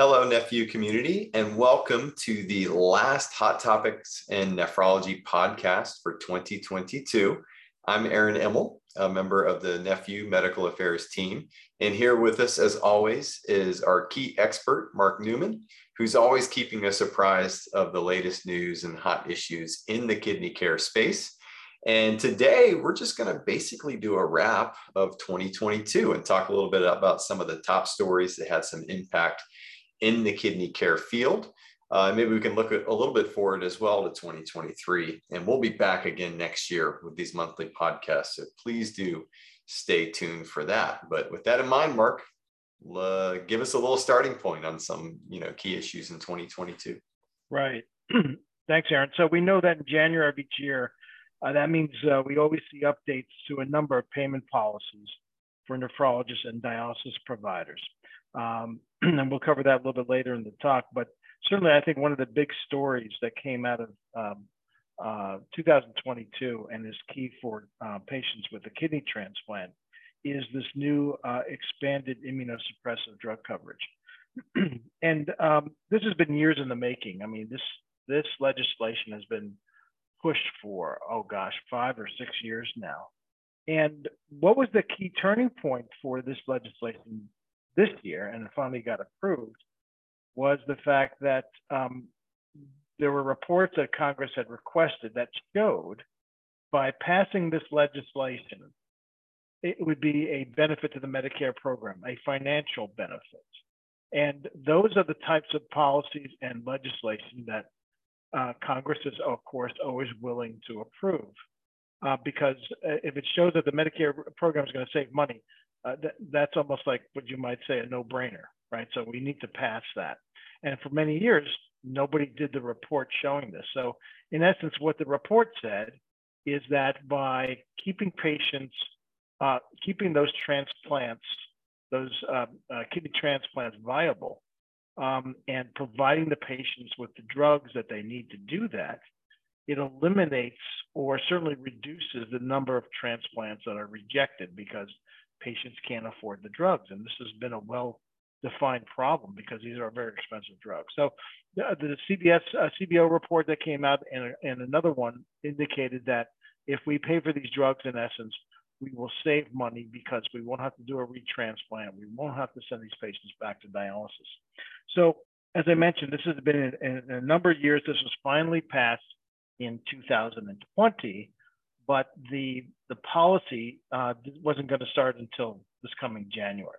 Hello, NephU community, and welcome to the last Hot Topics in Nephrology podcast for 2022. I'm Aaron Emmel, a member of the NephU Medical Affairs team. And here with us, as always, is our key expert, Mark Neumann, who's always keeping us apprised of the latest news and hot issues in the kidney care space. And today we're just going to basically do a wrap of 2022 and talk a little bit about some of the top stories that had some impact in the kidney care field. Uh, maybe we can look at a little bit forward as well to 2023. And we'll be back again next year with these monthly podcasts. So please do stay tuned for that. But with that in mind, Mark, uh, give us a little starting point on some you know key issues in 2022. Right. Thanks, Aaron. So we know that in January of each year, uh, that means uh, we always see updates to a number of payment policies for nephrologists and dialysis providers. Um, and we'll cover that a little bit later in the talk. But certainly, I think one of the big stories that came out of um, uh, 2022 and is key for uh, patients with a kidney transplant is this new uh, expanded immunosuppressive drug coverage. and um, this has been years in the making. I mean, this this legislation has been pushed for oh gosh, five or six years now. And what was the key turning point for this legislation this year and finally got approved was the fact that um, there were reports that Congress had requested that showed by passing this legislation, it would be a benefit to the Medicare program, a financial benefit. And those are the types of policies and legislation that uh, Congress is, of course, always willing to approve. Uh, because uh, if it shows that the Medicare program is going to save money, uh, th- that's almost like what you might say a no-brainer, right? So we need to pass that. And for many years, nobody did the report showing this. So in essence, what the report said is that by keeping patients, uh, keeping those transplants, those uh, uh, kidney transplants viable, um, and providing the patients with the drugs that they need to do that, it eliminates or certainly reduces the number of transplants that are rejected because patients can't afford the drugs. And this has been a well defined problem because these are very expensive drugs. So the, the CBS uh, CBO report that came out and, and another one indicated that if we pay for these drugs, in essence, we will save money because we won't have to do a retransplant. We won't have to send these patients back to dialysis. So as I mentioned, this has been in, in a number of years. This was finally passed in 2020 but the the policy uh, wasn't going to start until this coming January,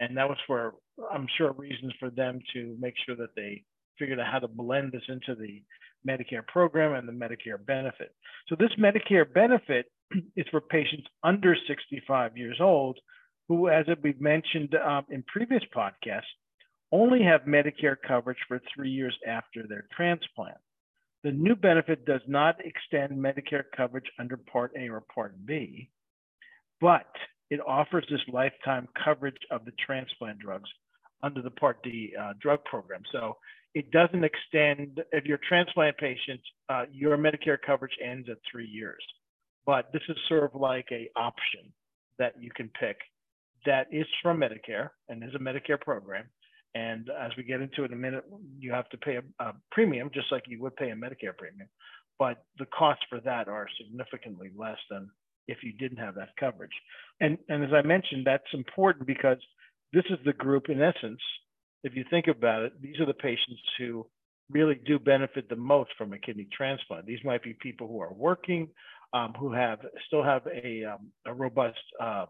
and that was for I'm sure reasons for them to make sure that they figured out how to blend this into the Medicare program and the Medicare benefit. So this Medicare benefit is for patients under 65 years old who, as we've mentioned um, in previous podcasts, only have Medicare coverage for three years after their transplant. The new benefit does not extend Medicare coverage under Part A or Part B, but it offers this lifetime coverage of the transplant drugs under the Part D uh, drug program. So it doesn't extend, if you're a transplant patient, uh, your Medicare coverage ends at three years. But this is sort of like a option that you can pick that is from Medicare and is a Medicare program and as we get into it in a minute, you have to pay a, a, premium just like you would pay a Medicare premium. But the costs for that are significantly less than if you didn't have that coverage. And, and as I mentioned, that's important because this is the group, in essence, if you think about it, these are the patients who really do benefit the most from a kidney transplant. These might be people who are working, um, who have still have a, um, a robust uh,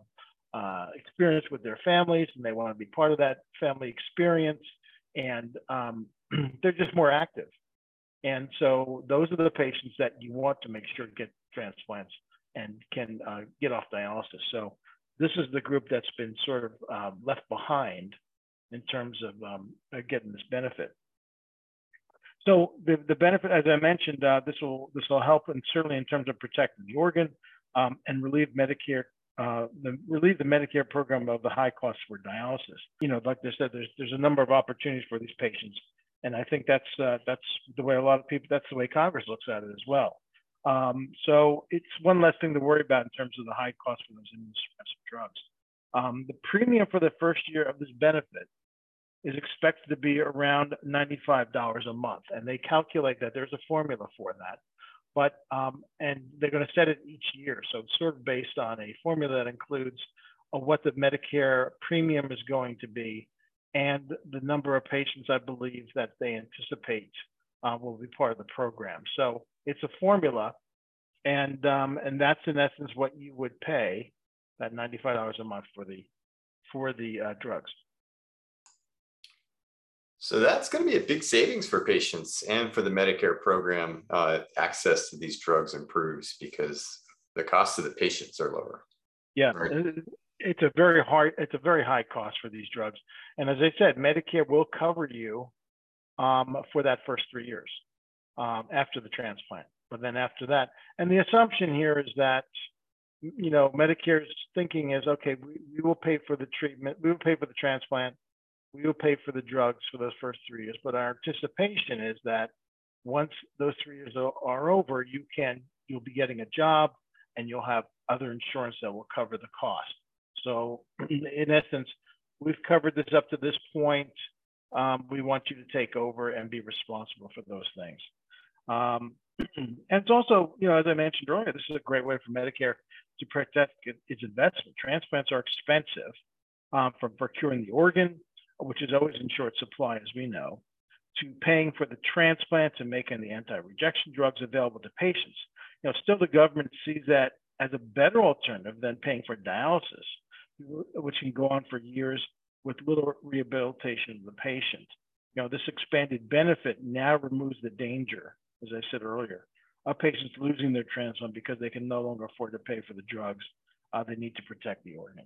uh, experience with their families and they want to be part of that family experience and um, they're just more active. And so those are the patients that you want to make sure get transplants and can uh, get off dialysis. So this is the group that's been sort of uh, left behind in terms of um, uh, getting this benefit. So the, the benefit, as I mentioned, uh, this will this will help, and certainly in terms of protecting the organ um, and relieve Medicare uh, the, relieve the Medicare program of the high costs for dialysis. You know, like I said, there's there's a number of opportunities for these patients, and I think that's uh, that's the way a lot of people that's the way Congress looks at it as well. Um, so it's one less thing to worry about in terms of the high cost for those immunosuppressive drugs. Um, the premium for the first year of this benefit is expected to be around $95 a month. And they calculate that there's a formula for that. But, um, and they're going to set it each year. So it's sort of based on a formula that includes uh, what the Medicare premium is going to be and the number of patients I believe that they anticipate uh, will be part of the program. So it's a formula, and um, and that's in essence what you would pay that $95 a month for the for the uh, drugs. So that's going to be a big savings for patients and for the Medicare program. Uh, access to these drugs improves because the cost of the patients are lower. Yeah, right? it's a very hard, it's a very high cost for these drugs. And as I said, Medicare will cover you um, for that first three years um, after the transplant. But then after that, and the assumption here is that you know Medicare's thinking is okay, we, we will pay for the treatment, we will pay for the transplant, we will pay for the drugs for those first three years. But our anticipation is that once those three years are over, you can you'll be getting a job and you'll have other insurance that will cover the cost. So in essence, we've covered this up to this point. Um, we want you to take over and be responsible for those things. Um, and it's also, you know, as I mentioned earlier, this is a great way for Medicare to protect its investment. Transplants are expensive um, from procuring the organ, which is always in short supply, as we know, to paying for the transplants and making the anti-rejection drugs available to patients. You know, still the government sees that as a better alternative than paying for dialysis, which can go on for years with little rehabilitation of the patient. You know, this expanded benefit now removes the danger, as I said earlier, of patients losing their transplant because they can no longer afford to pay for the drugs uh, they need to protect the organ.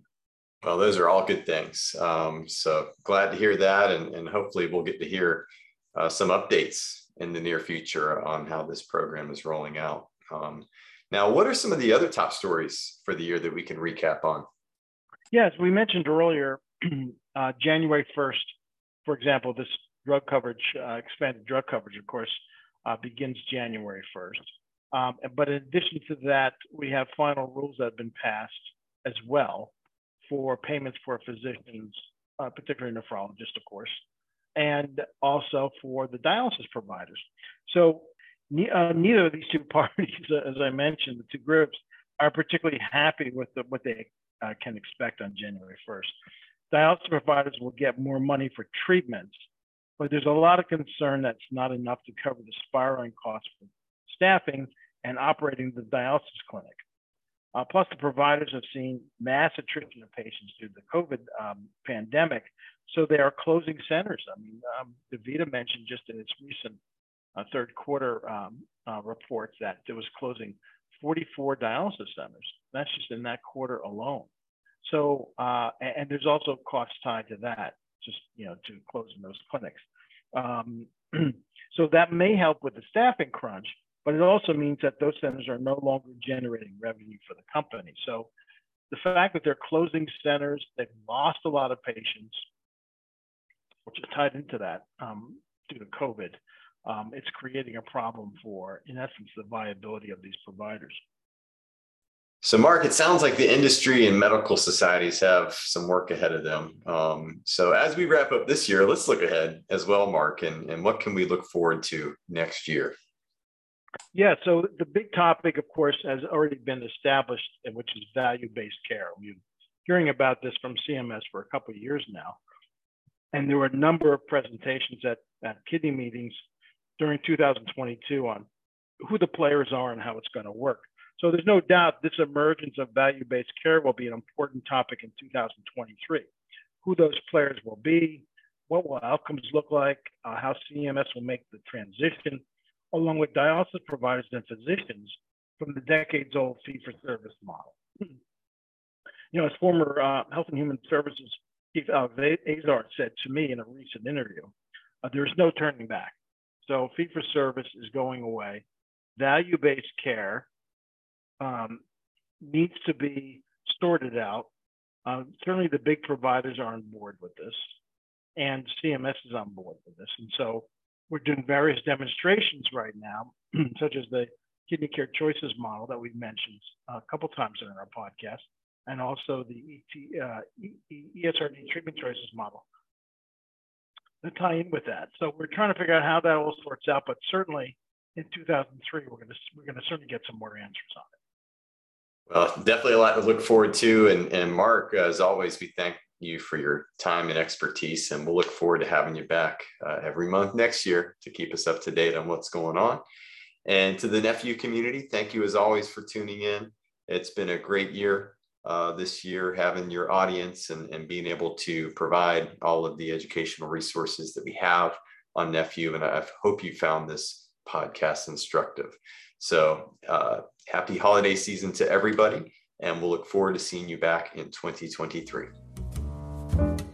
Well, those are all good things. Um, so glad to hear that, and, and hopefully we'll get to hear uh, some updates in the near future on how this program is rolling out. Um, now, what are some of the other top stories for the year that we can recap on? Yes, we mentioned earlier uh, January 1st, for example, this drug coverage, uh, expanded drug coverage, of course, uh, begins January 1st. Um, but in addition to that, we have final rules that have been passed as well for payments for physicians, uh, particularly nephrologists, of course, and also for the dialysis providers. So uh, neither of these two parties, as I mentioned, the two groups, are particularly happy with the, what they uh, can expect on January 1st dialysis providers will get more money for treatments, but there's a lot of concern that's not enough to cover the spiraling costs for staffing and operating the dialysis clinic. Uh, plus, the providers have seen mass attrition of patients due to the COVID um, pandemic, so they are closing centers. I mean, um, DaVita mentioned just in its recent uh, third quarter um, uh, reports that it was closing 44 dialysis centers. That's just in that quarter alone. So, uh, and there's also costs tied to that, just, you know, to closing those clinics. Um, so that may help with the staffing crunch, but it also means that those centers are no longer generating revenue for the company. So the fact that they're closing centers, they've lost a lot of patients, which is tied into that um, due to COVID, um, it's creating a problem for, in essence, the viability of these providers. So, Mark, it sounds like the industry and medical societies have some work ahead of them. Um, so, as we wrap up this year, let's look ahead as well, Mark, and, and what can we look forward to next year? Yeah, so the big topic, of course, has already been established, which is value based care. We've been hearing about this from CMS for a couple of years now. And there were a number of presentations at, at kidney meetings during 2022 on who the players are and how it's going to work. So there's no doubt this emergence of value-based care will be an important topic in 2023. Who those players will be, what will outcomes look like, uh, how CMS will make the transition, along with dialysis providers and physicians from the decades-old fee-for-service model. you know, as former uh, Health and Human Services Chief Alex Azar said to me in a recent interview, uh, there's no turning back. So fee-for-service is going away. Value-based care um, needs to be sorted out. Uh, certainly, the big providers are on board with this, and CMS is on board with this. And so, we're doing various demonstrations right now, such as the Kidney Care Choices model that we've mentioned a couple times in our podcast, and also the ET, uh, ESRD treatment choices model. to tie in with that. So we're trying to figure out how that all sorts out, but certainly in 2003, we're going to we're going to certainly get some more answers on it. Well, definitely a lot to look forward to. And, and Mark, as always, we thank you for your time and expertise, and we'll look forward to having you back uh, every month next year to keep us up to date on what's going on. And to the NephU community, thank you as always for tuning in. It's been a great year uh, this year, having your audience and, and being able to provide all of the educational resources that we have on NephU. And I hope you found this podcast instructive. So uh, happy holiday season to everybody. And we'll look forward to seeing you back in 2023. Thank you.